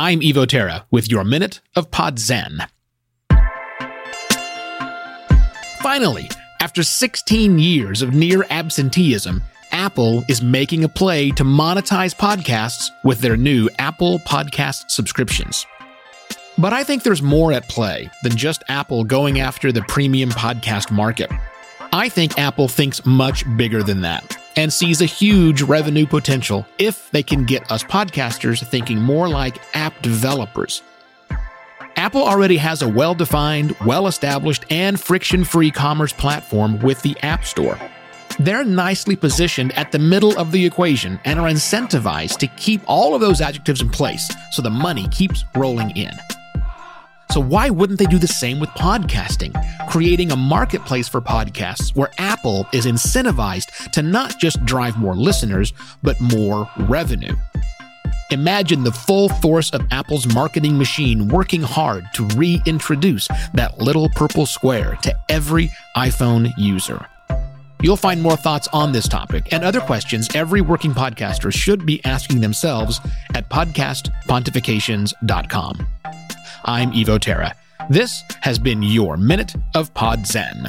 I'm Evo Terra with your minute of Pod Zen. Finally, after 16 years of near absenteeism, Apple is making a play to monetize podcasts with their new Apple Podcast subscriptions. But I think there's more at play than just Apple going after the premium podcast market. I think Apple thinks much bigger than that and sees a huge revenue potential if they can get us podcasters thinking more like app developers. Apple already has a well defined, well established, and friction free commerce platform with the App Store. They're nicely positioned at the middle of the equation and are incentivized to keep all of those adjectives in place so the money keeps rolling in. So, why wouldn't they do the same with podcasting, creating a marketplace for podcasts where Apple is incentivized to not just drive more listeners, but more revenue? Imagine the full force of Apple's marketing machine working hard to reintroduce that little purple square to every iPhone user. You'll find more thoughts on this topic and other questions every working podcaster should be asking themselves at podcastpontifications.com. I'm Evo Terra. This has been your Minute of Pod Zen.